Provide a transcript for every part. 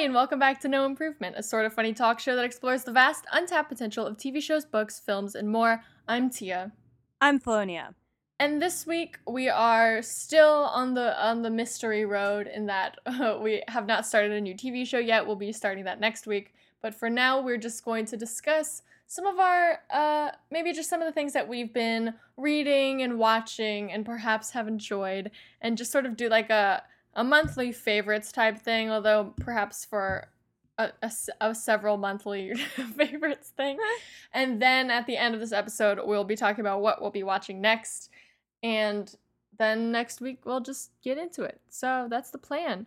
Hi, and welcome back to No Improvement, a sort of funny talk show that explores the vast, untapped potential of TV shows, books, films, and more. I'm Tia. I'm Felonia. And this week we are still on the on the mystery road in that uh, we have not started a new TV show yet. We'll be starting that next week. But for now, we're just going to discuss some of our uh, maybe just some of the things that we've been reading and watching and perhaps have enjoyed, and just sort of do like a a monthly favorites type thing. Although perhaps for a a several monthly favorites thing. And then at the end of this episode, we'll be talking about what we'll be watching next. And then next week, we'll just get into it. So that's the plan.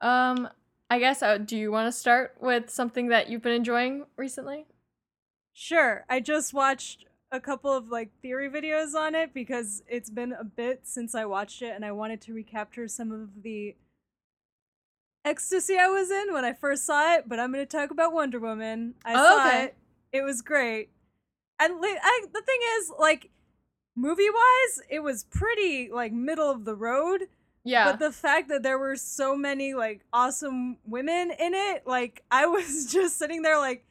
Um, I guess, uh, do you want to start with something that you've been enjoying recently? Sure. I just watched a couple of like theory videos on it because it's been a bit since I watched it and I wanted to recapture some of the ecstasy I was in when I first saw it, but I'm going to talk about Wonder Woman. I Oh, saw okay. it. It was great. And I, the thing is like movie-wise, it was pretty like middle of the road. Yeah. But the fact that there were so many like awesome women in it, like I was just sitting there like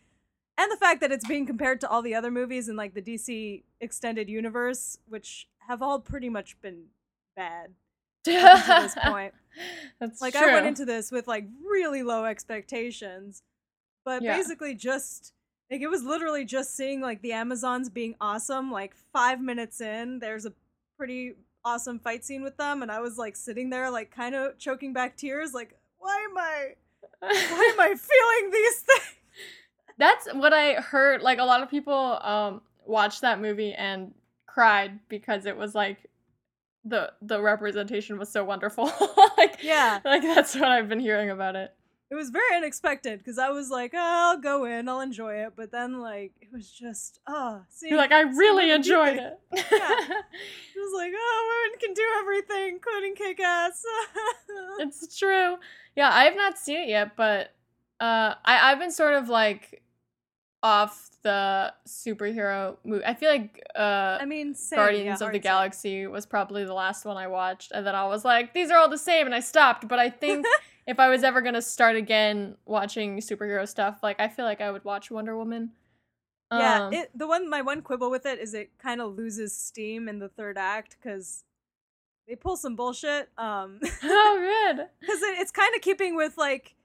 and the fact that it's being compared to all the other movies in like the DC extended universe, which have all pretty much been bad to this point. That's Like true. I went into this with like really low expectations, but Yeah. basically just like it was literally just seeing like the Amazons being awesome. Like five minutes in, there's a pretty awesome fight scene with them, and I was like sitting there like kind of choking back tears. Like, why am I? Why am I feeling these things? That's what I heard. Like a lot of people um watched that movie and cried because it was like the the representation was so wonderful. like Yeah. like that's what I've been hearing about it. It was very unexpected because I was like, oh, I'll go in, I'll enjoy it, but then like it was just, oh, see, You're like I really enjoyed things." it. It was like, oh, women can do everything, including kick ass. it's true. Yeah, I have not seen it yet, but uh I I've been sort of like off the superhero movie. I feel like uh I mean, same, Guardians yeah, of the hard same. Galaxy was probably the last one I watched, and then I was like, these are all the same, and I stopped. But I think if I was ever gonna start again watching superhero stuff, like I feel like I would watch Wonder Woman. Yeah, Um, it, the one my one quibble with it is it kind of loses steam in the third act because they pull some bullshit. Um, oh, good. because it, it's kind of keeping with like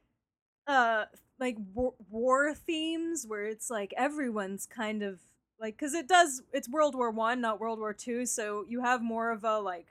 uh like war, war themes where it's like everyone's kind of like because it does it's world war one not world war two so you have more of a like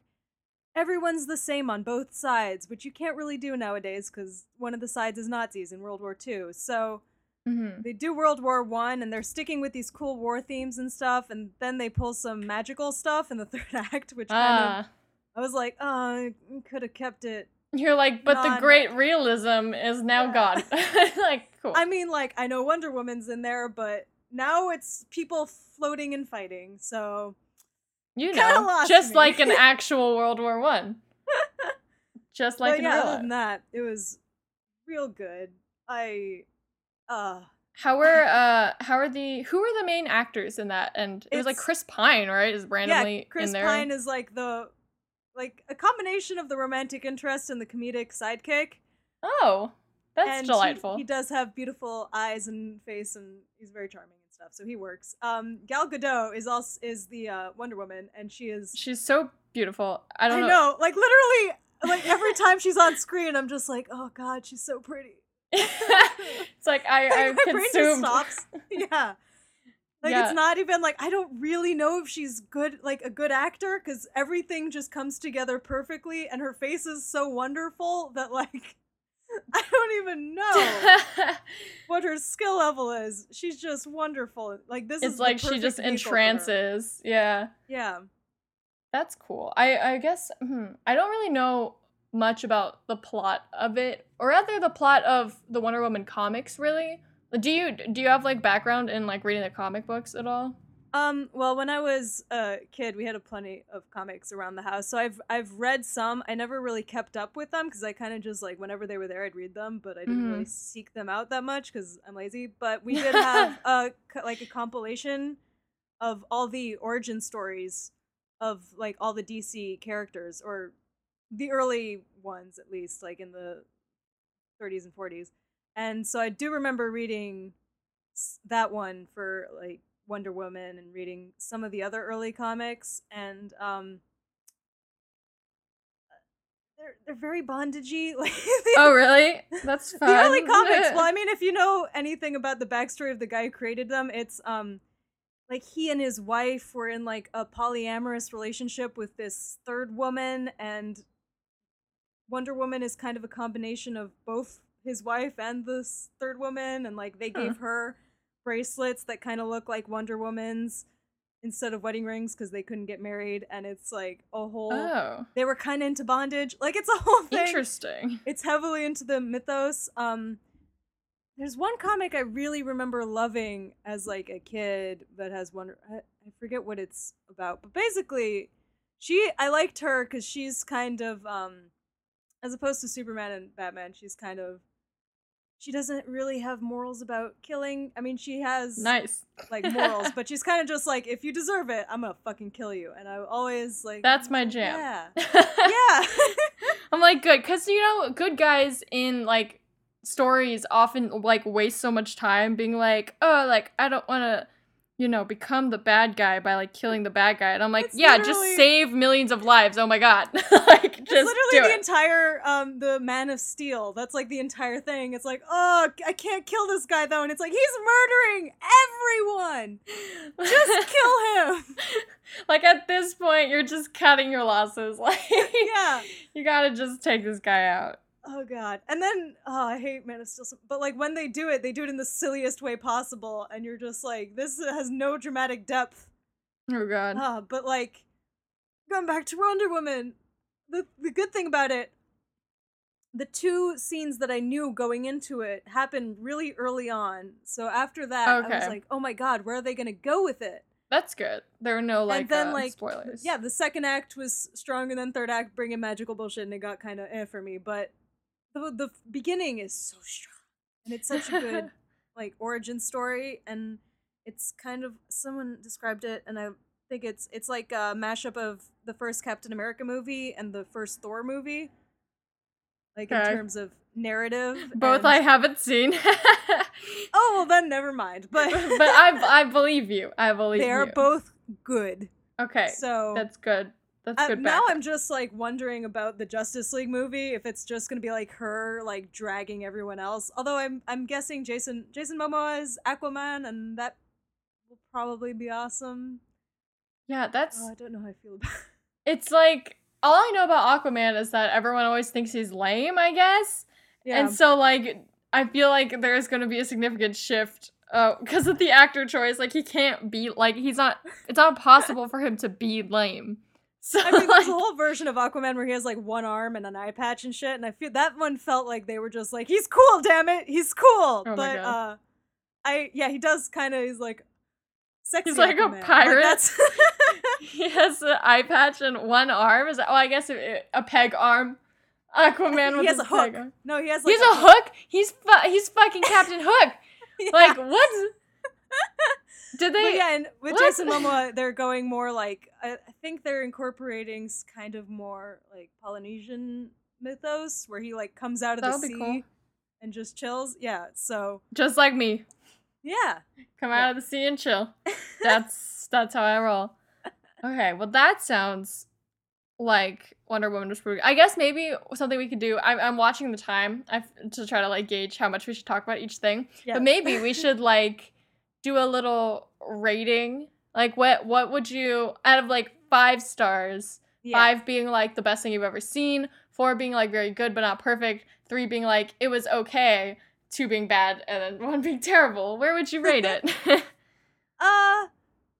everyone's the same on both sides which you can't really do nowadays because one of the sides is nazis in world war two so hmm they do world war one and they're sticking with these cool war themes and stuff and then they pull some magical stuff in the third act which kind of Ah, i was like oh could have kept it you're like, but the great realism is now Yeah. gone. like, cool. I mean, like, I know Wonder Woman's in there, but now it's people floating and fighting, so. you know, just me. like an actual World War One. just like but in yeah, real other than that, it was real good. I. Uh. How were uh how are the who are the main actors in that? And it was like Chris Pine, right? Is randomly yeah, Chris in there. Pine is like the. Like a combination of the romantic interest and the comedic sidekick. oh, that's and he- delightful. He, does have beautiful eyes and face, and he's very charming and stuff. So he works. Um, Gal Gadot is also is the uh, Wonder Woman, and she is She's so beautiful. I I don't know. know. like literally, like every time she's on screen, I'm just like, oh god, she's so pretty. it's like I I My brain just consumed. stops. Yeah, like Yeah. it's not even like I don't really know if she's good, like a good actor, because everything just comes together perfectly, and her face is so wonderful that like I don't even know what her skill level is. She's just wonderful. Like this is it's the like she just entrances. Yeah, Yeah. that's cool. I I guess hmm, I don't really know much about the plot of it, or rather the plot of the Wonder Woman comics. Really, do you do you have like background in like reading the comic books at all? Um, well, when I was a kid, we had a plenty of comics around the house. So I've I've read some. I never really kept up with them because I kind of just like whenever they were there, I'd read them, but I didn't really seek them out that much because I'm lazy. But we did have a like a compilation of all the origin stories of like all the DC characters or the early ones at least, like in the 30s and 40s. And so I do remember reading that one for like Wonder Woman and reading some of the other early comics and um they're they're very bondagey like Oh, really? That's fun. the early comics well I mean if you know anything about the backstory of the guy who created them it's um like he and his wife were in like a polyamorous relationship with this third woman and Wonder Woman is kind of a combination of both his wife and this third woman and like they Huh. gave her bracelets that kind of look like Wonder Woman's instead of wedding rings because they couldn't get married and it's like a whole oh, they were kind of into bondage like it's a whole thing interesting. it's heavily into the mythos um there's one comic i really remember loving as like a kid that has one i, I forget what it's about but basically she i liked her because she's kind of um as opposed to superman and batman she's kind of she doesn't really have morals about killing i mean she has Nice. like morals but she's kind of just like if you deserve it i'm gonna fucking kill you and i always like That's my jam. yeah yeah I'm like good because you know good guys in like stories often like waste so much time being like oh like I don't want to you know become the bad guy by like killing the bad guy and I'm like It's yeah just save millions of lives oh my god like just literally the it. entire um the Man of Steel. That's like the entire thing. It's like, oh, I can't kill this guy though, and it's like he's murdering everyone. Just kill him. like at this point you're just cutting your losses like yeah. you gotta just take this guy out Oh god. And then oh, I hate Man of Steel, but like when they do it, they do it in the silliest way possible, and you're just like, this has no dramatic depth. oh god Ah, but like going back to Wonder Woman, the the good thing about it, the two scenes that I knew going into it happened really early on. So after that, I was like, oh my god, where are they gonna go with it? that's good there were no like and then uh, like spoilers yeah, the second act was stronger than third act, bringing magical bullshit, and it got kind of eh for me. But the the beginning is so strong, and it's such a good like origin story, and it's kind of someone described it, and I think it's it's like a mashup of the first Captain America movie and the first Thor movie, like in terms of narrative. both and- I haven't seen oh well, then never mind. But but I I believe you. I believe you. they are both good. okay. So That's good. That's Uh, good. now. I'm just like wondering about the Justice League movie if it's just gonna be like her like dragging everyone else. Although I'm I'm guessing Jason Jason Momoa is Aquaman and that will probably be awesome. yeah. That's Oh, I don't know how I feel about. it's like all I know about Aquaman is that everyone always thinks he's lame. I guess. Yeah, And so like I feel like there's gonna be a significant shift. because of the actor choice, like he can't be like he's not. It's not possible for him to be lame. So I mean, like, there's a whole version of Aquaman where he has like one arm and an eye patch and shit, and I feel that one felt like they were just like, he's cool, damn it, he's cool. Oh but uh, I yeah, he does kind of. He's like sexy. He's like a pirate. that's he has an eye patch and one arm. Is that, oh, I guess it, a peg arm. Aquaman with his a hook. peg arm. No, he has like He's a hook. He's fu- he's fucking Captain Hook. Yeah. Like what? Did But they? yeah, and with what? Jason Momoa, they're going more like I, think they're incorporating kind of more like Polynesian mythos, where he like comes out of That the sea cool. and just chills. Yeah, so Just like me, yeah, come Yeah. out of the sea and chill. That's that's how I roll. Okay, well that sounds like Wonder Woman was pretty. I guess maybe something we could do. I'm, I'm watching the time I've, to try to like gauge how much we should talk about each thing. yeah. But maybe we should like do a little rating. Like what what would you out of like five stars? yeah. Five being like the best thing you've ever seen, four being like very good but not perfect, three being like it was okay, two being bad, and then one being terrible. Where would you rate it? Uh, I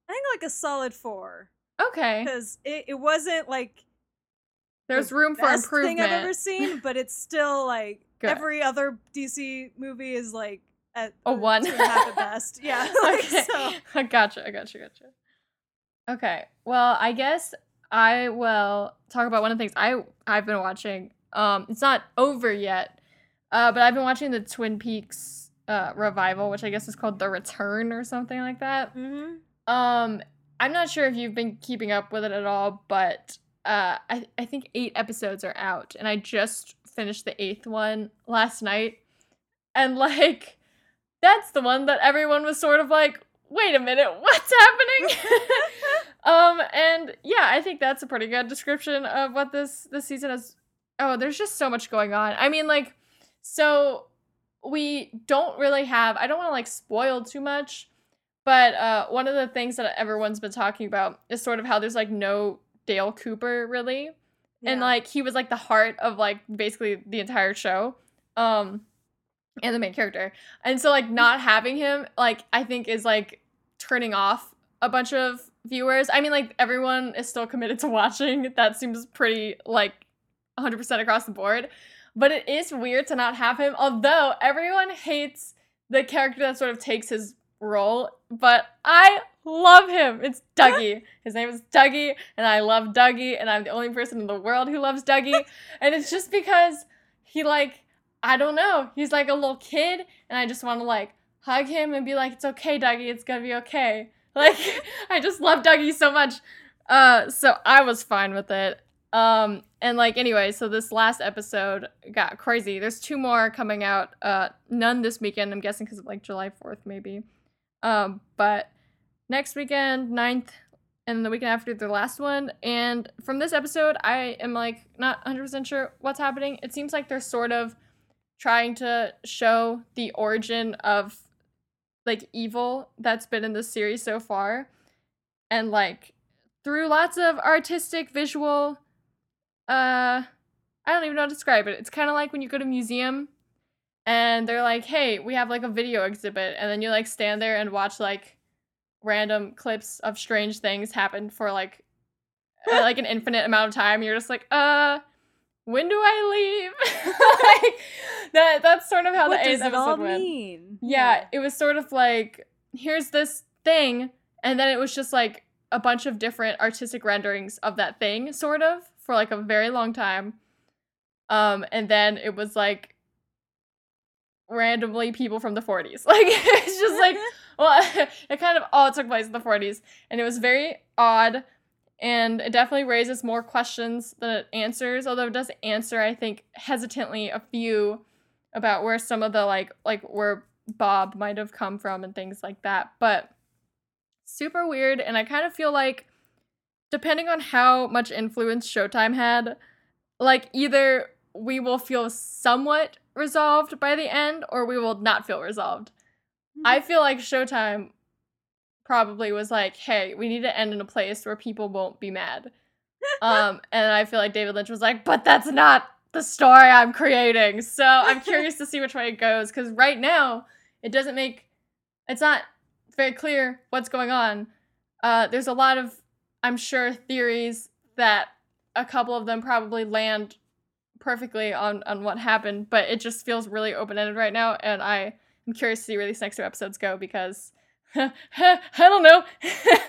think like a solid four okay. because it, it wasn't like There's the room for best thing I've ever seen, but it's still like Good. every other DC movie is like at A one. two and a half at best. Yeah, like, okay. so I gotcha, I gotcha, gotcha. Okay. Well, I guess I will talk about one of the things I I've been watching. Um, it's not over yet, uh, but I've been watching the Twin Peaks uh, revival, which I guess is called The Return or something like that. Mm-hmm. Um, I'm not sure if you've been keeping up with it at all, but uh, I I think eight episodes are out, and I just finished the eighth one last night, and like that's the one that everyone was sort of like, wait a minute, what's happening? um, and yeah, I think that's a pretty good description of what this this season is. Oh, there's just so much going on. I mean, like, so we don't really have. I don't want to like spoil too much, but uh, one of the things that everyone's been talking about is sort of how there's like no Dale Cooper really, and like he was like the heart of like basically the entire show. Um, and the main character. And so like not having him like I think is like turning off a bunch of viewers. I mean like everyone is still committed to watching. That seems pretty like 100% across the board. But it is weird to not have him although everyone hates the character that sort of takes his role, but I love him. It's Dougie. His name is Dougie and I love Dougie and I'm the only person in the world who loves Dougie. and it's just because he like I don't know. He's like a little kid, and I just want to like hug him and be like, "It's okay, Dougie. It's gonna be okay." Like I just love Dougie so much. Uh, so I was fine with it. Um, and like anyway, so this last episode got crazy. There's two more coming out. Uh, none this weekend. I'm guessing because of like July 4th, maybe. Um, but next weekend, 9th, and the weekend after the last one. And from this episode, I am like not 100% sure what's happening. It seems like they're sort of trying to show the origin of like evil that's been in this series so far. And like through lots of artistic visual uh I don't even know how to describe it. It's kind of like when you go to a museum and they're like, "Hey, we have like a video exhibit." And then you like stand there and watch like random clips of strange things happen for like like an infinite amount of time. You're just like, "Uh, when do I leave?" like that that's sort of how what the eighth does it all episode went. mean? Yeah, it was sort of like here's this thing, and then it was just like a bunch of different artistic renderings of that thing, sort of, for like a very long time. Um, and then it was like randomly people from the 40s. Like it's just like well, it kind of all took place in the 40s, and it was very odd, and it definitely raises more questions than it answers. Although it does answer, I think, hesitantly a few about where some of the like like where Bob might have come from and things like that. But super weird, and I kind of feel like depending on how much influence Showtime had, like either we will feel somewhat resolved by the end or we will not feel resolved. I mm-hmm. feel like Showtime probably was like, "Hey, we need to end in a place where people won't be mad." um, and I feel like David Lynch was like, "But that's not the story I'm creating." So I'm curious to see which way it goes because right now it doesn't make it's not very clear what's going on. Uh, there's a lot of, I'm sure, theories that a couple of them probably land perfectly on on what happened, but it just feels really open ended right now, and I am curious to see where these next two episodes go because I don't know, I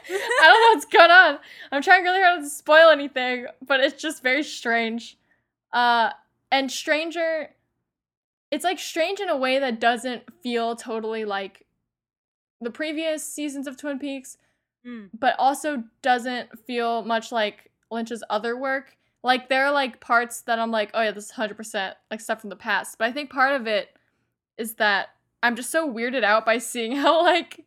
don't know what's going on. I'm trying really hard not to spoil anything, but it's just very strange. Uh, and stranger, it's like strange in a way that doesn't feel totally like the previous seasons of Twin Peaks, Mm. but also doesn't feel much like Lynch's other work. Like there are like parts that I'm like, oh yeah, this is hundred percent like stuff from the past. But I think part of it is that I'm just so weirded out by seeing how like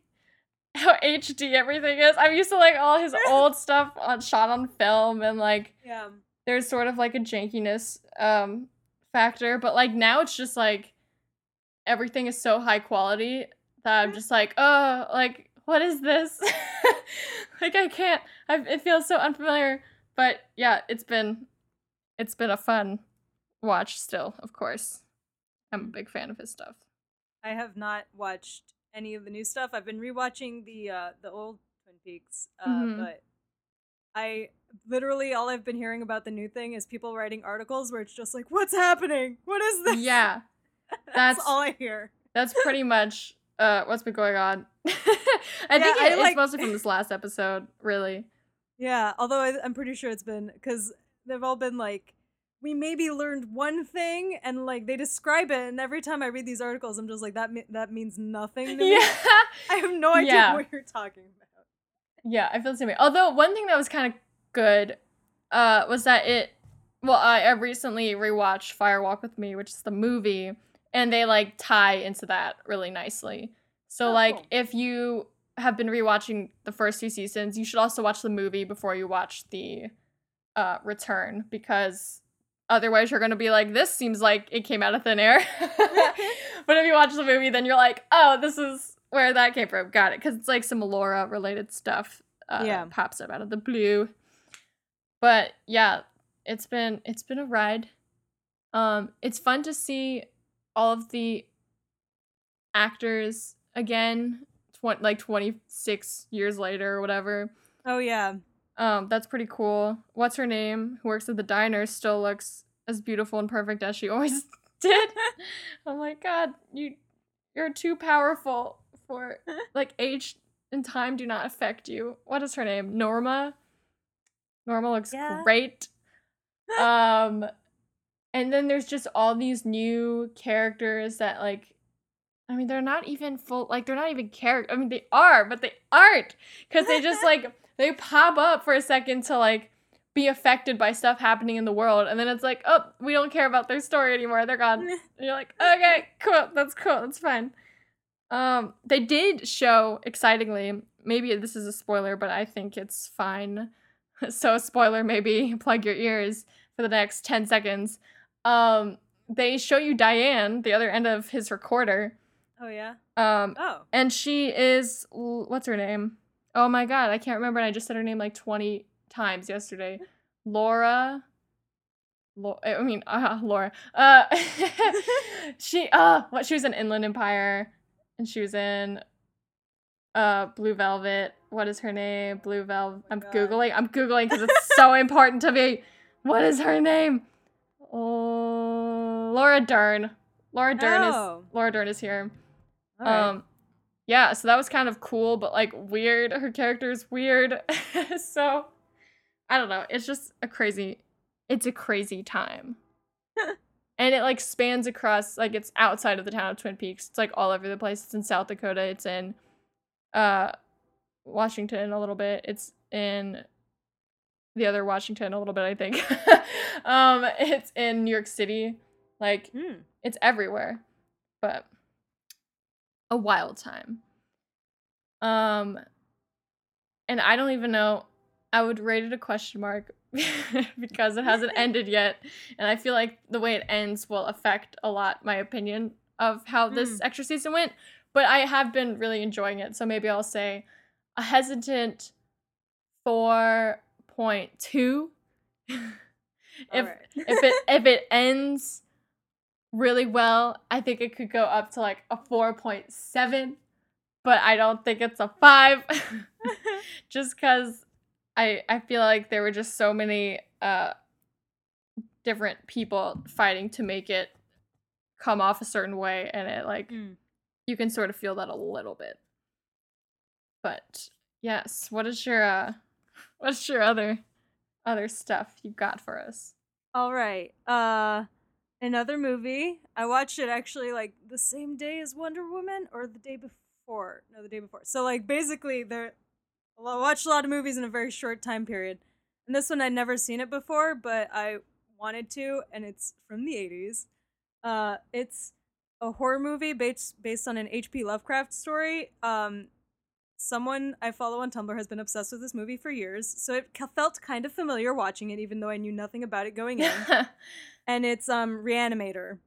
how HD everything is. I'm used to like all his old stuff on shot on film and like Yeah. there's sort of like a jankiness um factor, but like now it's just like everything is so high quality that I'm just like, oh, like what is this? like I can't. I, it feels so unfamiliar. But yeah, it's been it's been a fun watch. Still, of course, I'm a big fan of his stuff. I have not watched any of the new stuff. I've been rewatching the uh the old Twin Peaks, uh, Mhm. but I literally all I've been hearing about the new thing is people writing articles where it's just like, "What's happening? What is this?" Yeah, that's, that's- all I hear. that's pretty much uh what's been going on. I Yeah, think I it- it's mostly from this last episode, really. Yeah, although I, I'm pretty sure it's been because they've all been like, we maybe learned one thing, and like they describe it, and every time I read these articles, I'm just like, that me- that means nothing to me. Yeah. I have no idea Yeah. what you're talking about. Yeah, I feel the same way. Although one thing that was kind of good uh, was that it. Well, I, I recently rewatched Fire Walk with Me, which is the movie, and they like tie into that really nicely. So Oh, like, cool. if you have been rewatching the first two seasons, you should also watch the movie before you watch the uh, return because otherwise you're gonna be like, this seems like it came out of thin air. but if you watch the movie, then you're like, oh, this is where that came from. Got it, because it's like some Laura related stuff. Uh, Yeah. pops up out of the blue. But yeah, it's been it's been a ride. Um, it's fun to see all of the actors again, tw- like 26 years later or whatever. Oh yeah, Um, that's pretty cool. What's her name? Who works at the diner still looks as beautiful and perfect as she always did. I'm like, God, you you're too powerful for like age and time do not affect you. What is her name? Norma. Norma looks Yeah. great. Um and then there's just all these new characters that like I mean they're not even full like they're not even character I mean they are, but they aren't cuz they just like they pop up for a second to like be affected by stuff happening in the world and then it's like, "Oh, we don't care about their story anymore. They're gone." And you're like, "Okay, cool. That's cool. That's fine." Um they did show excitingly, maybe this is a spoiler, but I think it's fine. so spoiler maybe plug your ears for the next 10 seconds. Um they show you Diane, the other end of his recorder. oh yeah. Um Oh, and she is what's her name? Oh my god, I can't remember and I just said her name like 20 times yesterday. Laura Lo- I mean, uh, Laura. Uh, she, uh, what? She was in Inland Empire, and she was in, uh, Blue Velvet. What is her name? Blue Velvet. I'm God. googling. I'm googling because it's so important to me. What is her name? Oh, Laura Dern. Laura Dern Oh. is Laura Dern is here. right. Um, yeah, so that was kind of cool, but like weird. Her character is weird. so I don't know. It's just a crazy. It's a crazy time. and it like spans across like it's outside of the town of Twin Peaks. It's like all over the place. It's in South Dakota. It's in uh Washington a little bit. It's in the other Washington a little bit, I think. um it's in New York City. Like Hmm. it's everywhere. But a wild time. Um and I don't even know I would rate it a question mark because it hasn't ended yet and I feel like the way it ends will affect a lot my opinion of how this Mm. extra season went, but I have been really enjoying it. So maybe I'll say a hesitant 4.2 if Alright. if it if it ends really well, I think it could go up to like a 4.7, but I don't think it's a 5 just cuz I I feel like there were just so many uh different people fighting to make it come off a certain way and it like Mm. you can sort of feel that a little bit. But yes, what is your uh what's your other other stuff you got for us? All right. Uh another movie. I watched it actually like the same day as Wonder Woman or the day before. No, the day before. So like basically there I watched a lot of movies in a very short time period. And this one I'd never seen it before, but I wanted to and it's from the 80s. Uh it's a horror movie based based on an H.P. Lovecraft story. Um someone I follow on Tumblr has been obsessed with this movie for years, so it felt kind of familiar watching it even though I knew nothing about it going in and it's um Reanimator.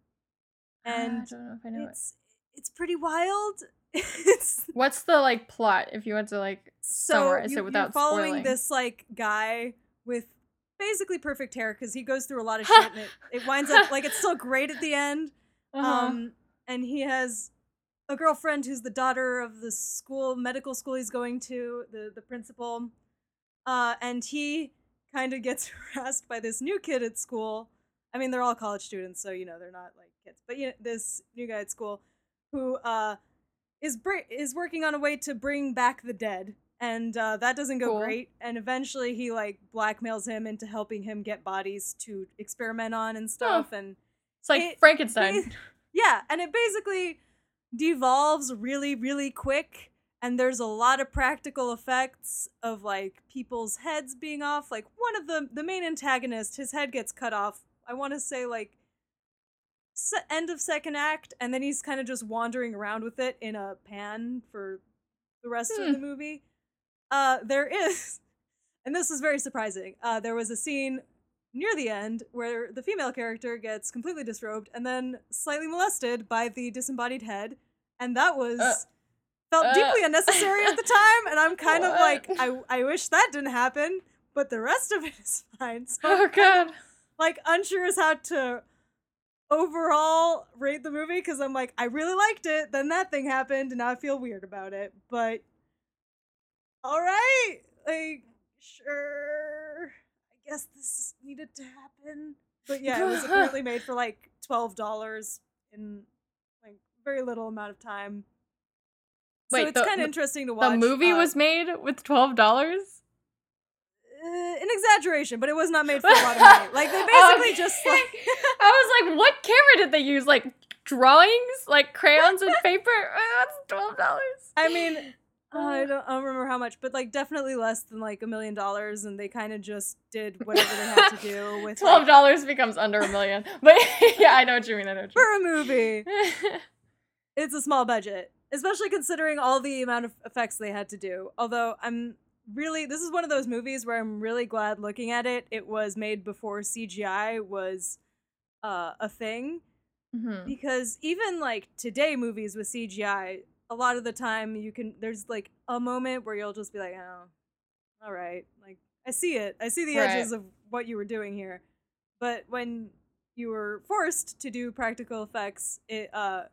I And don't know if I know it. it's it's pretty wild. it's What's the like plot if you want to like so summarize you, it without you're following spoiling? this like guy with basically perfect hair because he goes through a lot of shit and it, it winds up like it's still great at the end. Uh-huh. Um and he has a girlfriend who's the daughter of the school medical school he's going to, the the principal. Uh and he kind of gets harassed by this new kid at school. I mean, they're all college students, so you know they're not like kids. But you know, this new guy at school who uh is br- is working on a way to bring back the dead, and uh, that doesn't go Cool. great. And eventually, he like blackmails him into helping him get bodies to experiment on and stuff. And It's like It- Frankenstein. yeah, and it basically devolves really, really quick. And there's a lot of practical effects of like people's heads being off. Like one of the the main antagonist, his head gets cut off. I want to say like se- end of second act, and then he's kind of just wandering around with it in a pan for the rest Hmm. of the movie. Uh, there is, and this was very surprising. Uh, there was a scene near the end where the female character gets completely disrobed and then slightly molested by the disembodied head, and that was Uh, felt uh. deeply unnecessary at the time. And I'm kind of like, I I wish that didn't happen, but the rest of it is fine. So oh god. like unsure as how to overall rate the movie because I'm like, I really liked it. Then that thing happened, and now I feel weird about it. But all right, like sure, I guess this needed to happen. But yeah, it was apparently made for like twelve dollars in very little amount of time. So Wait, it's kind of interesting to watch. The movie uh, was made with twelve dollars. uh, an exaggeration, but it was not made for a lot of money. Like they basically just like I was like, what camera did they use? Like drawings, like crayons and paper. Uh, That's twelve dollars. I mean, uh, I don't, I don't remember how much, but like definitely less than like a million dollars, and they kind of just did whatever they had to do with Twelve like, dollars becomes under a million. But yeah, I know what you mean. I know what you for a movie. It's a small budget, especially considering all the amount of effects they had to do. Although I'm really, this is one of those movies where I'm really glad looking at it. It was made before CGI was uh, a thing. Mhm. because even like today movies with CGI, a lot of the time you can there's like a moment where you'll just be like, oh, all right, like I see it, I see the Right. edges of what you were doing here, but when you were forced to do practical effects, it uh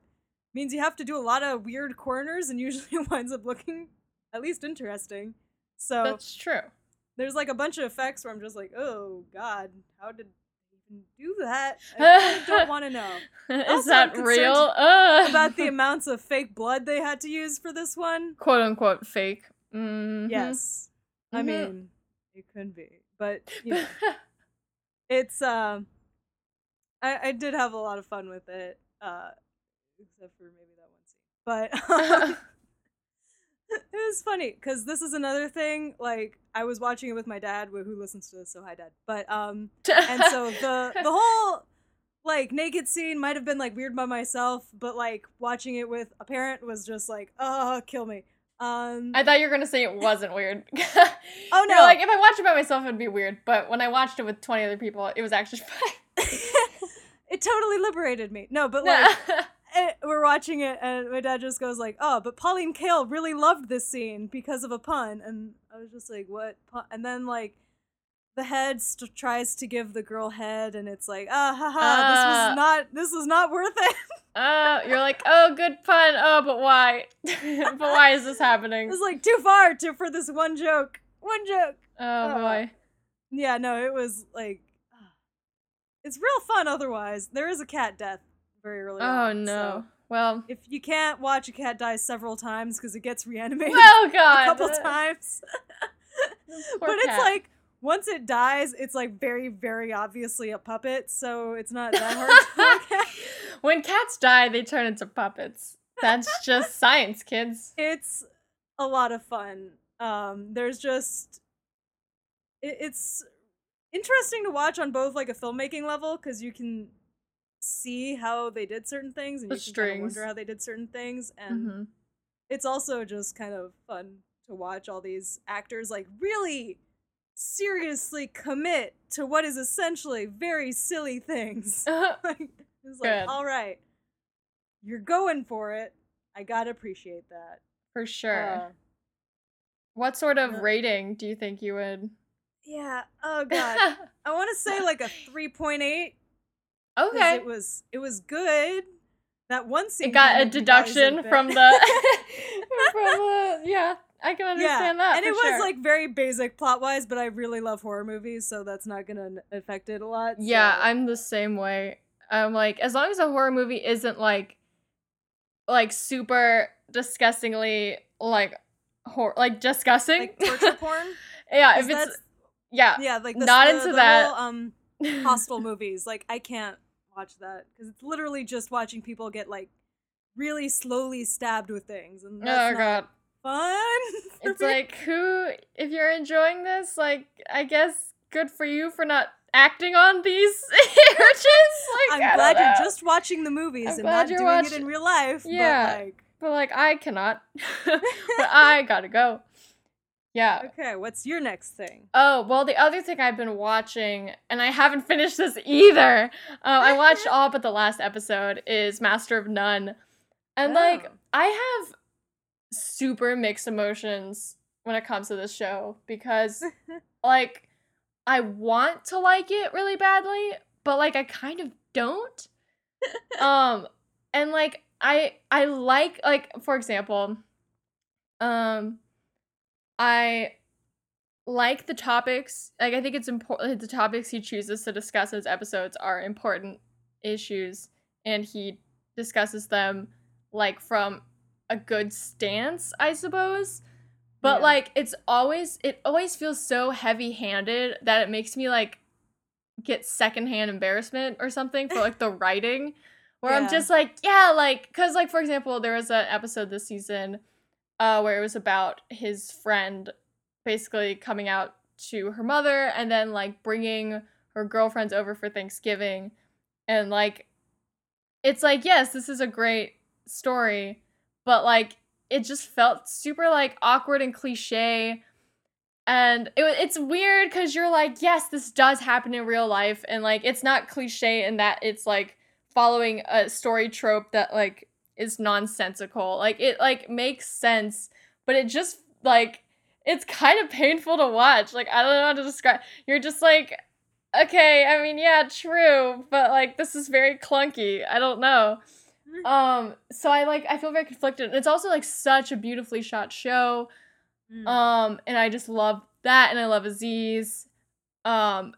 means you have to do a lot of weird corners, and usually it winds up looking at least interesting. So That's true. there's like a bunch of effects where I'm just like, oh god, how did they even do that? I don't want to know Is Also, that real? Uh. about the amounts of fake blood they had to use for this one. quote unquote fake. Mhm. Yes. I Mhm. mean, it could be. But you know, it's um I, I did have a lot of fun with it. Uh except for maybe that one scene. But it was funny because this is another thing. Like I was watching it with my dad, who listens to this. So hi, dad. But um, and so the the whole like naked scene might have been like weird by myself, but like watching it with a parent was just like, oh, kill me. Um, I thought you were gonna say it wasn't weird. Oh, You're no. like if I watched it by myself, it'd be weird. But when I watched it with twenty other people, it was actually fine. it totally liberated me. No, but like eh, we're watching it, and my dad just goes like, "Oh, but Pauline Kael really loved this scene because of a pun," and I was just like, "What?" Pun? And then like. The head st- tries to give the girl head, and it's like, ah, ha, ha, this Ah. was not, this was not worth it. uh, you're like, oh, good pun. Oh, but why? but why is this happening? It's like too far to for this one joke. One joke. Oh uh, boy. Yeah, no, it was like it's real fun otherwise. There is a cat death very early Oh on. no. so Well. if you can't watch a cat die several times because it gets reanimated a god. couple times. But it's like once it dies, it's like very, very obviously a puppet, so it's not that hard to look when cats die, they turn into puppets. That's just science, kids. It's a lot of fun. Um, there's just it, it's interesting to watch on both like a filmmaking level because you can see how they did certain things and The you can kind of wonder how they did certain things and Mhm. it's also just kind of fun to watch all these actors like really seriously commit to what is essentially very silly things. like, it's like, Good. all right, you're going for it. I gotta appreciate that. For sure. Uh, what sort of yeah. rating do you think you would? yeah. Oh god. I want to say like a three point eight. Okay. It was it was good. That one scene. It got a deduction it. from the from the yeah. I can understand that. and it was sure. like very basic plot wise, but I really love horror movies, so that's not gonna affect it a lot. Yeah, I'm the same way. I'm like, as long as a horror movie isn't like, like super disgustingly like hor- like disgusting. like torture porn. yeah, if it's yeah, yeah, like the, not the- into the that. Whole, um, Hostel movies. Like I can't watch that because it's literally just watching people get like really slowly stabbed with things, and oh that's god. fun. It's like who if you're enjoying this, like I guess good for you for not acting on these urges. Like I'm glad you're just watching the movies I'm and not doing it in real life. Yeah. But like, But like I cannot. but I gotta go. Yeah. okay, what's your next thing? Oh, well, the other thing I've been watching, and I haven't finished this either. Uh, I watched all but the last episode, is Master of None. And like, Oh. I have super mixed emotions when it comes to this show because, like, I want to like it really badly, but like, I kind of don't. um, and like, I I like like for example, um, I like the topics. Like I think it's important the topics he chooses to discuss in his episodes are important issues and he discusses them like from a good stance, I suppose. But Yeah. like it's always it always feels so heavy-handed that it makes me like get secondhand embarrassment or something for like the writing where I'm just like, yeah, like cuz like for example, there was an episode this season uh where it was about his friend basically coming out to her mother and then like bringing her girlfriends over for Thanksgiving. And like it's like yes this is a great story but like it just felt super like awkward and cliche. And it, it's weird because you're like yes this does happen in real life and like it's not cliche in that it's like following a story trope that like is nonsensical. Like it like makes sense but it just like it's kind of painful to watch. Like i don't know how to describe you're just like okay i mean yeah true but like this is very clunky. I don't know. Um so i like i feel very conflicted and it's also like such a beautifully shot show Mm. um and i just love that and i love aziz um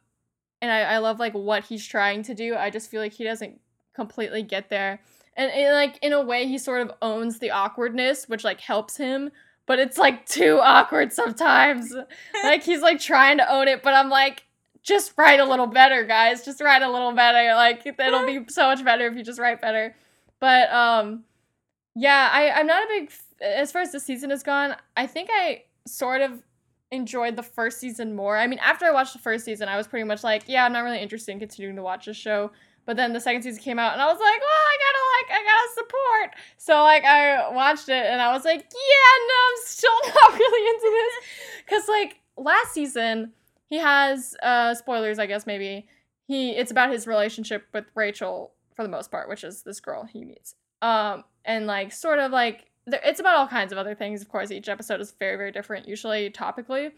and i, I love like what he's trying to do. I just feel like he doesn't completely get there and, and like in a way he sort of owns the awkwardness which like helps him but it's like too awkward sometimes. Like he's like trying to own it but i'm like just write a little better guys. Just write a little better. Like it'll be so much better if you just write better. But um yeah i i'm not a big as far as the season has gone i think i sort of enjoyed the first season more. I mean after i watched the first season i was pretty much like yeah i'm not really interested in continuing to watch this show but then the second season came out and i was like well i gotta like i gotta support. So like i watched it and i was like yeah no i'm still not really into this. Because like last season he has uh spoilers i guess maybe. He it's about his relationship with rachel for the most part which is this girl he meets. Um and like sort of like there, it's about all kinds of other things. Of course each episode is very very different usually topically.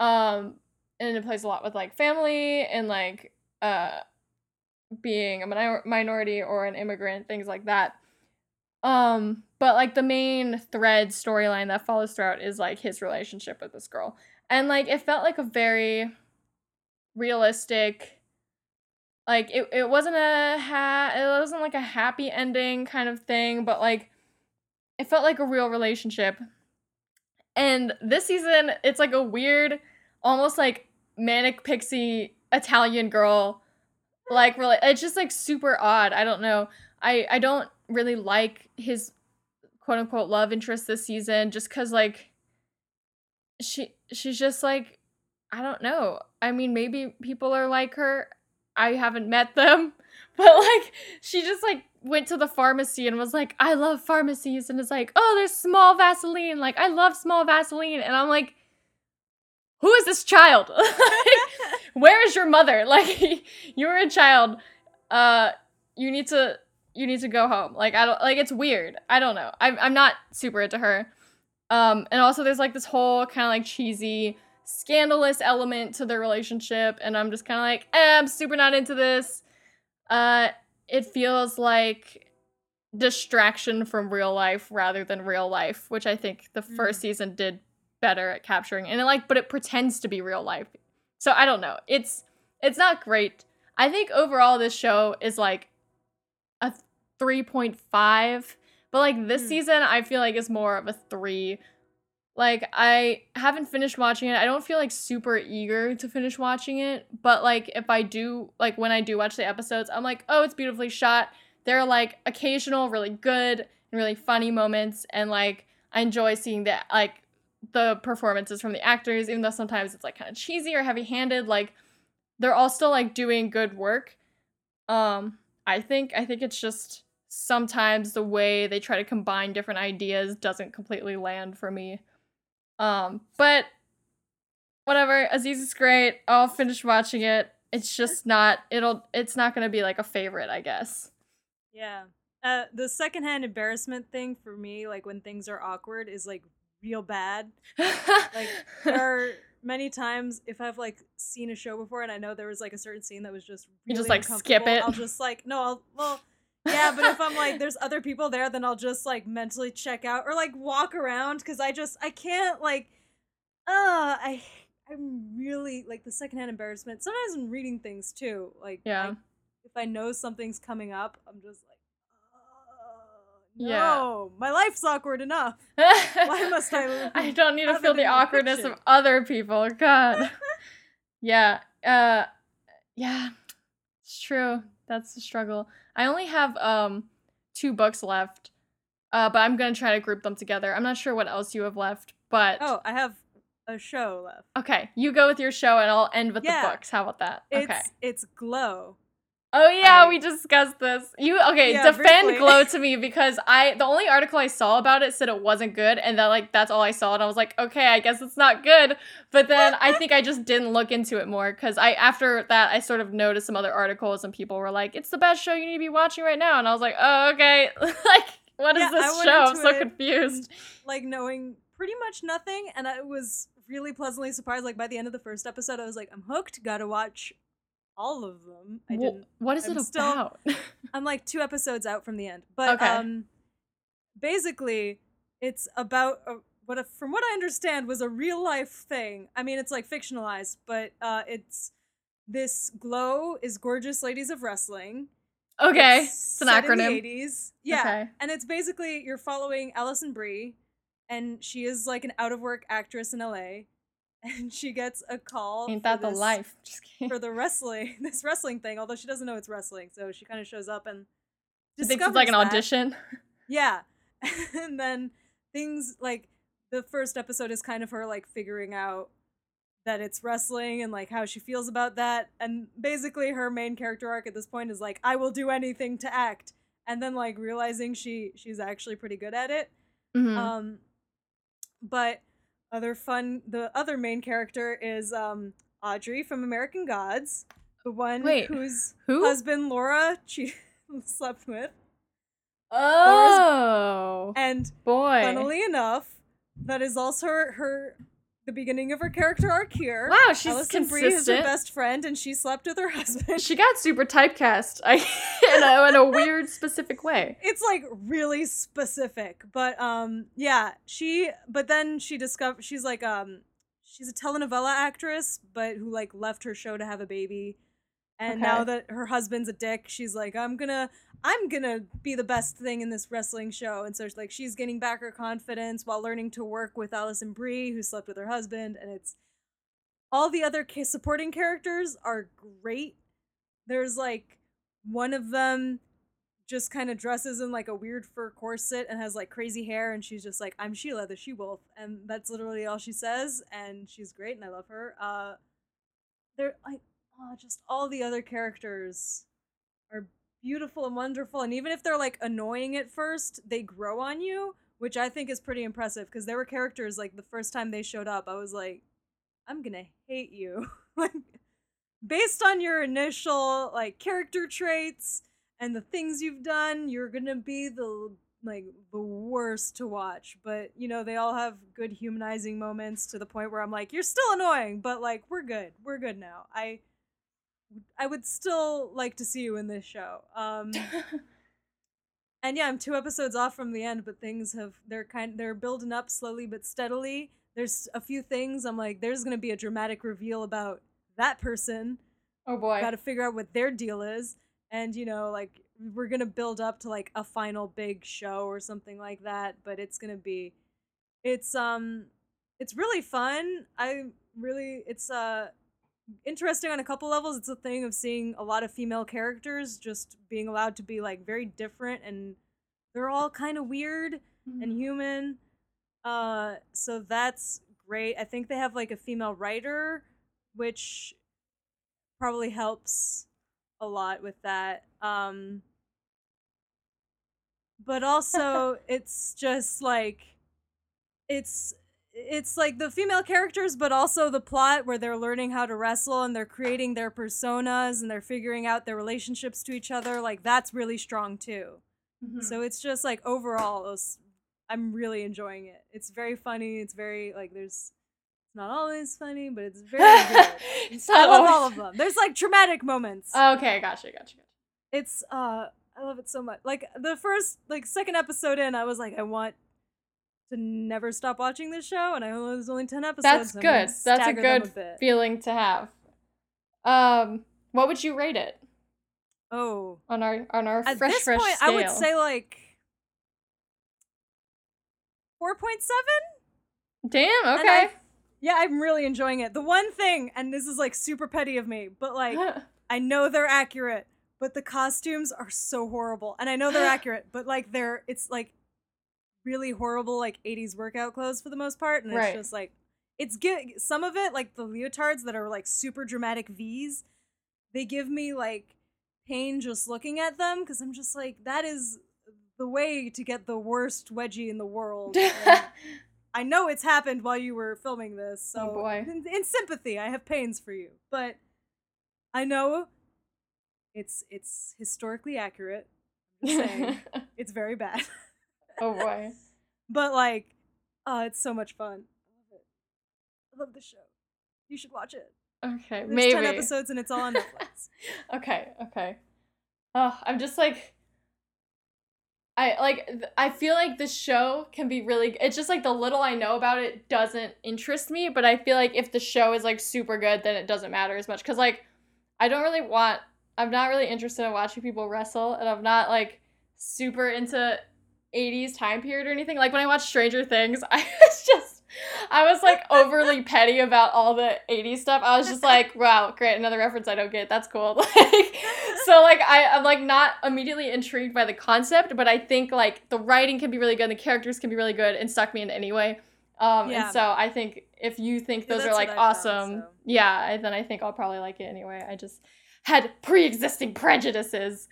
Um and it plays a lot with like family and like uh being a minor- minority or an immigrant things like that. Um but like the main thread storyline that follows throughout is like his relationship with this girl. And like it felt like a very realistic like it, it wasn't a ha- it wasn't like a happy ending kind of thing but like it felt like a real relationship. And this season it's like a weird almost like manic pixie italian girl like really it's just like super odd i don't know. I i don't really like his quote unquote love interest this season just because like she she's just like i don't know. I mean maybe people are like her. I haven't met them but like she just like went to the pharmacy and was like i love pharmacies and is like oh there's small vaseline like i love small vaseline and i'm like who is this child? Like, where is your mother? Like you're a child uh you need to you need to go home. Like i don't like it's weird. I don't know. I'm, I'm not super into her. Um and also there's like this whole kind of like cheesy scandalous element to their relationship and i'm just kind of like eh, i'm super not into this. Uh it feels like distraction from real life rather than real life which i think the first season did better at capturing and it like but it pretends to be real life so i don't know it's it's not great i think overall this show is like a 3.5 but like this Hmm. season i feel like is more of a 3 like I haven't finished watching it. I don't feel like super eager to finish watching it, but like if I do like when I do watch the episodes, I'm like, "Oh, it's beautifully shot." There are like occasional really good and really funny moments and like I enjoy seeing that like the performances from the actors even though sometimes it's like kind of cheesy or heavy-handed, like they're all still like doing good work. Um I think I think it's just sometimes the way they try to combine different ideas doesn't completely land for me. Um, but whatever. Aziz is great. I'll finish watching it. It's just not. It'll. It's not gonna be like a favorite, I guess. Yeah. Uh, the secondhand embarrassment thing for me, like when things are awkward, is like real bad. like there are many times if I've like seen a show before and I know there was like a certain scene that was just really you just like skip it. I'll just like no, I'll well yeah, but if I'm like there's other people there, then I'll just like mentally check out or like walk around because I just I can't like uh I I'm really like the secondhand embarrassment. Sometimes I'm reading things too, like yeah, I, if I know something's coming up, I'm just like. No, Yeah. my life's awkward enough. Why must I I don't need to feel the awkwardness fiction? of other people. God. yeah. Uh yeah. It's true. That's the struggle. I only have um two books left. Uh but I'm to try to group them together. I'm not sure what else you have left, but Oh, I have a show left. okay, you go with your show and I'll end with Yeah. the books. How about that? It's okay. it's Glow. Oh yeah, I- we discussed this. You okay, Yeah, defend briefly. Glow to me because I the only article I saw about it said it wasn't good and that like that's all I saw and I was like, "Okay, I guess it's not good." But then I think I just didn't look into it more cuz I after that I sort of noticed some other articles and people were like, "It's the best show you need to be watching right now." And I was like, "Oh, okay." like what is Yeah, I this show? I'm so it confused. like knowing pretty much nothing and I was really pleasantly surprised like by the end of the first episode I was like I'm hooked got to watch all of them I didn't what is I'm it still- about? I'm like two episodes out from the end but Okay. um basically it's about a, what a, from what I understand was a real life thing I mean it's like fictionalized but uh it's this glow is gorgeous ladies of wrestling okay. It's an set in the acronym. 80s. Yeah. Okay. And it's basically you're following Alison Brie, and she is like an out of work actress in LA. And she gets a call Ain't for that the this- life? Just kidding. for the wrestling, this wrestling thing, although she doesn't know it's wrestling, so she kind of shows up and She thinks it's like an that. audition. Yeah. and then things like the first episode is kind of her like figuring out that it's wrestling and like how she feels about that. And basically her main character arc at this point is like, I will do anything to act. And then like realizing she she's actually pretty good at it. Mhm. Um but other fun the other main character is um Audrey from American Gods, the one Wait, whose Who? husband Laura che- slept with. Oh, And boy. funnily enough, that is also her, her the beginning of her character arc here. Wow, she's Alison Brie is her consistent. best friend, and she slept with her husband. She got super typecast I, in, a, in a weird, specific way. it's like really specific, but um, yeah, she. But then she discovered she's like um, she's a telenovela actress, but who like left her show to have a baby, and Okay. now that her husband's a dick, she's like, I'm gonna. I'm gonna be the best thing in this wrestling show, and so it's like she's getting back her confidence while learning to work with Alison Brie, who slept with her husband, and it's all the other supporting characters are great. There's like one of them just kind of dresses in like a weird fur corset and has like crazy hair. And she's just like I'm Sheila the she wolf and that's literally all she says. And she's great and I love her. Uh they're like oh just all the other characters are beautiful and wonderful and even if they're like annoying at first, they grow on you, which I think is pretty impressive because there were characters like the first time they showed up I was like I'm to hate you. like based on your initial like character traits and the things you've done, you're gonna be the like the worst to watch. But you know, they all have good humanizing moments to the point where I'm like, you're still annoying, but like we're good. We're good now. I I would still like to see you in this show. Um and yeah, I'm two episodes off from the end, but things have they're kind they're building up slowly but steadily. There's a few things I'm like, there's gonna be a dramatic reveal about that person oh boy. got to figure out what their deal is and you know like we're gonna build up to like a final big show or something like that but it's gonna be it's um it's really fun. I really it's uh interesting on a couple levels. It's a thing of seeing a lot of female characters just being allowed to be like very different and they're all kind of weird Mm-hmm. and human. Uh so that's great. I think they have like a female writer which probably helps a lot with that. Um but also it's just like it's it's like the female characters but also the plot where they're learning how to wrestle and they're creating their personas and they're figuring out their relationships to each other like that's really strong too Mhm. so it's just like overall i'm really enjoying it it's very funny it's very like there's it's not always funny but it's very good it's i not love all of them there's like traumatic moments Okay, gotcha, gotcha, gotcha. it's uh I love it so much. Like the first like second episode in, I was like, I want to never stop watching this show, and I know there's only ten episodes. That's good. That's a good bit. feeling to have. Um, what would you rate it Oh, on our on our at fresh this fresh point, scale? I would say like four point seven. Damn. Okay. I- Yeah, I'm really enjoying it. The one thing, and this is like super petty of me, but like I know they're accurate, but the costumes are so horrible. And I know they're accurate, but like they're it's like really horrible like 80s workout clothes for the most part and Right. it's just like it's gi- some of it like the leotards that are like super dramatic V's, they give me like pain just looking at them cuz I'm just like that is the way to get the worst wedgie in the world. I know it's happened while you were filming this, oh, so Oh, boy. In, in sympathy, I have pains for you. But I know it's it's historically accurate. I'm saying it's very bad. Oh boy. but like, uh, it's so much fun. I love it. I love the show. You should watch it. Okay, There's maybe. ten episodes and it's all on Netflix. okay, okay. Oh, I'm just like I like th- I feel like this show can be really it's just like the little I know about it doesn't interest me, but I feel like if the show is like super good then it doesn't matter as much cuz like I don't really want I'm not really interested in watching people wrestle and I'm not like super into 80s time period or anything. Like when I watched Stranger Things, I was just I was like overly petty about all the 80s stuff. I was just like, wow, great, another reference I don't get. That's cool. Like so like I, I'm like not immediately intrigued by the concept, but I think like the writing can be really good, and the characters can be really good and suck me in anyway. Um Yeah. and so I think if you think Yeah, those are like what I found, awesome, so. yeah, then I think I'll probably like it anyway. I just had pre-existing prejudices.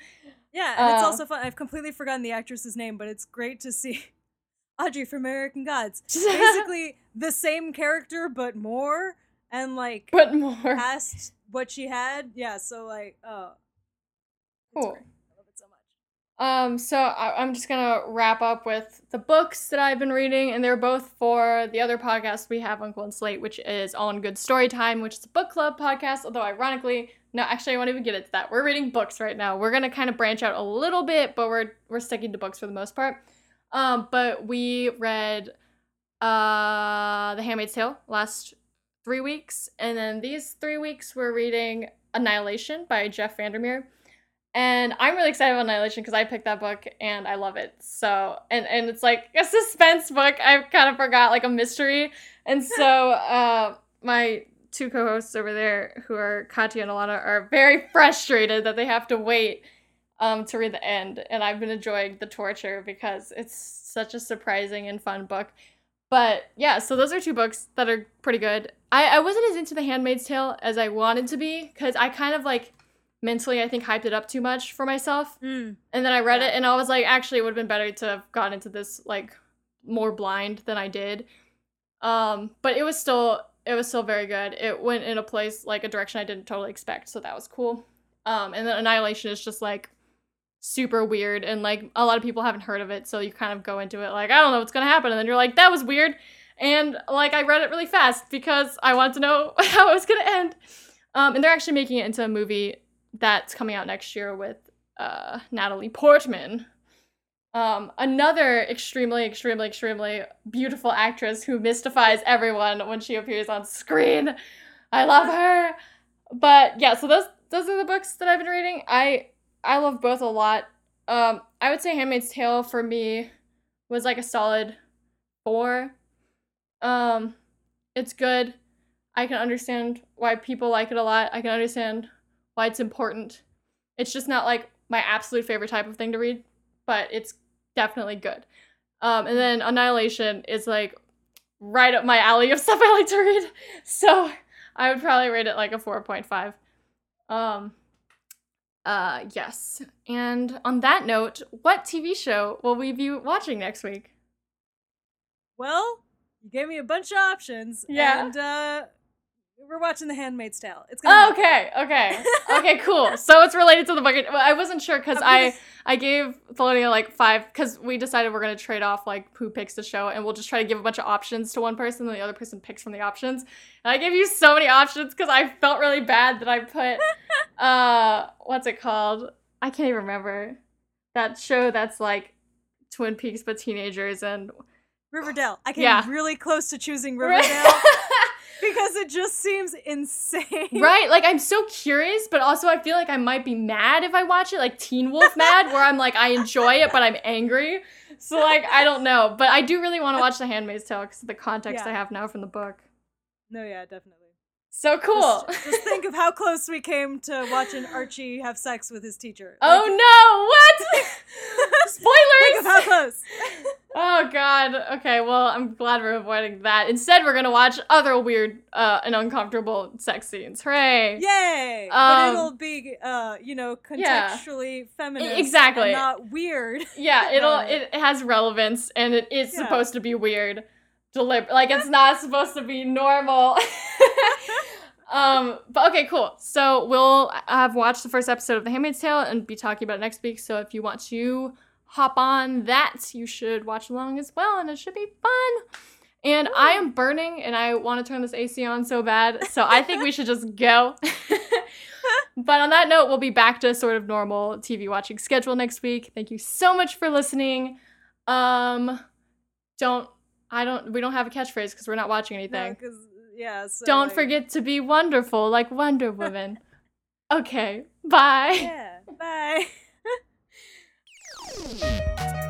Yeah, and it's Uh, also fun. I've completely forgotten the actress's name, but it's great to see Audrey from American Gods. She's basically the same character but more and like but more. past what she had. Yeah, so like, oh, it's Cool. great. I love it so much. Um, so I, I'm just gonna wrap up with the books that I've been reading, and they're both for the other podcast we have, Uncle and Slate, which is All in Good Story Time, which is a book club podcast. Although ironically, no, actually, I won't even get into that. We're reading books right now. We're gonna kind of branch out a little bit, but we're we're sticking to books for the most part. Um, but we read uh The Handmaid's Tale last three weeks, and then these three weeks we're reading Annihilation by Jeff VanderMeer. And I'm really excited about Annihilation because I picked that book and I love it. So and and it's like a suspense book. I kind of forgot like a mystery. And so uh my two co-hosts over there who are Katya and Alana are very frustrated that they have to wait um to read the end. And I've been enjoying the torture because it's such a surprising and fun book. But yeah, so those are two books that are pretty good. I, I wasn't as into The Handmaid's Tale as I wanted to be because I kind of like mentally I think hyped it up too much for myself. Mm. And then I read Yeah. it and I was like, actually it would have been better to have gotten into this like more blind than I did. Um, but it was still it was still very good. It went in a place like a direction I didn't totally expect, so that was cool. Um, and then Annihilation is just like super weird and like a lot of people haven't heard of it, so you kind of go into it like, I don't know what's gonna happen, and then you're like, that was weird. And like I read it really fast because I wanted to know how it was gonna end. Um, and they're actually making it into a movie that's coming out next year with uh, Natalie Portman. Um, another extremely, extremely, extremely beautiful actress who mystifies everyone when she appears on screen. I love her. But yeah, so those those are the books that I've been reading. I I love both a lot. Um, I would say Handmaid's Tale for me was like a solid four. Um, It's good. I can understand why people like it a lot. I can understand why it's important. It's just not like my absolute favorite type of thing to read, but it's definitely good. Um, and then Annihilation is like right up my alley of stuff I like to read. So I would probably rate it like a 4.5. Um, uh, yes. And on that note, what TV show will we be watching next week? Well, you gave me a bunch of options. Yeah. And uh we're watching The Handmaid's Tale. It's gonna Oh, okay, okay, okay, cool. So it's related to the bucket. Well, I wasn't sure because I'm I gave Thelonious like five because we decided we're gonna trade off like who picks the show and we'll just try to give a bunch of options to one person and the other person picks from the options. And I gave you so many options because I felt really bad that I put uh what's it called? I can't even remember that show that's like Twin Peaks but teenagers and Riverdale. I came Yeah. really close to choosing Riverdale because it just seems insane. right like i'm so curious but also i feel like i might be mad if i watch it like teen wolf mad where i'm like i enjoy it but i'm angry so like i don't know but i do really want to watch the handmaid's tale because of the context Yeah. i have now from the book No, yeah, definitely. so cool Just, just think of how close we came to watching Archie have sex with his teacher. oh no what Think of how spoilers close. oh god okay well i'm glad we're avoiding that instead we're gonna watch other weird uh and uncomfortable sex scenes hooray Yay! Um, but it'll be, uh, you know, Yeah. contextually feminist, exactly. not weird. Yeah, it'll Um, it has relevance and it is Yeah. supposed to be weird. Delib- like it's not supposed to be normal. um but okay, cool. So we'll have watched the first episode of The Handmaid's Tale and be talking about it next week. So if you want to hop on that, you should watch along as well and it should be fun. And I am burning and I want to turn this AC on so bad. So I think we should just go. but on that note, we'll be back to sort of normal TV watching schedule next week. Thank you so much for listening. Um don't I don't we don't have a catchphrase because we're not watching anything. No, yeah. So, don't like, forget to be wonderful like Wonder Woman. okay. Bye. Yeah. Bye. you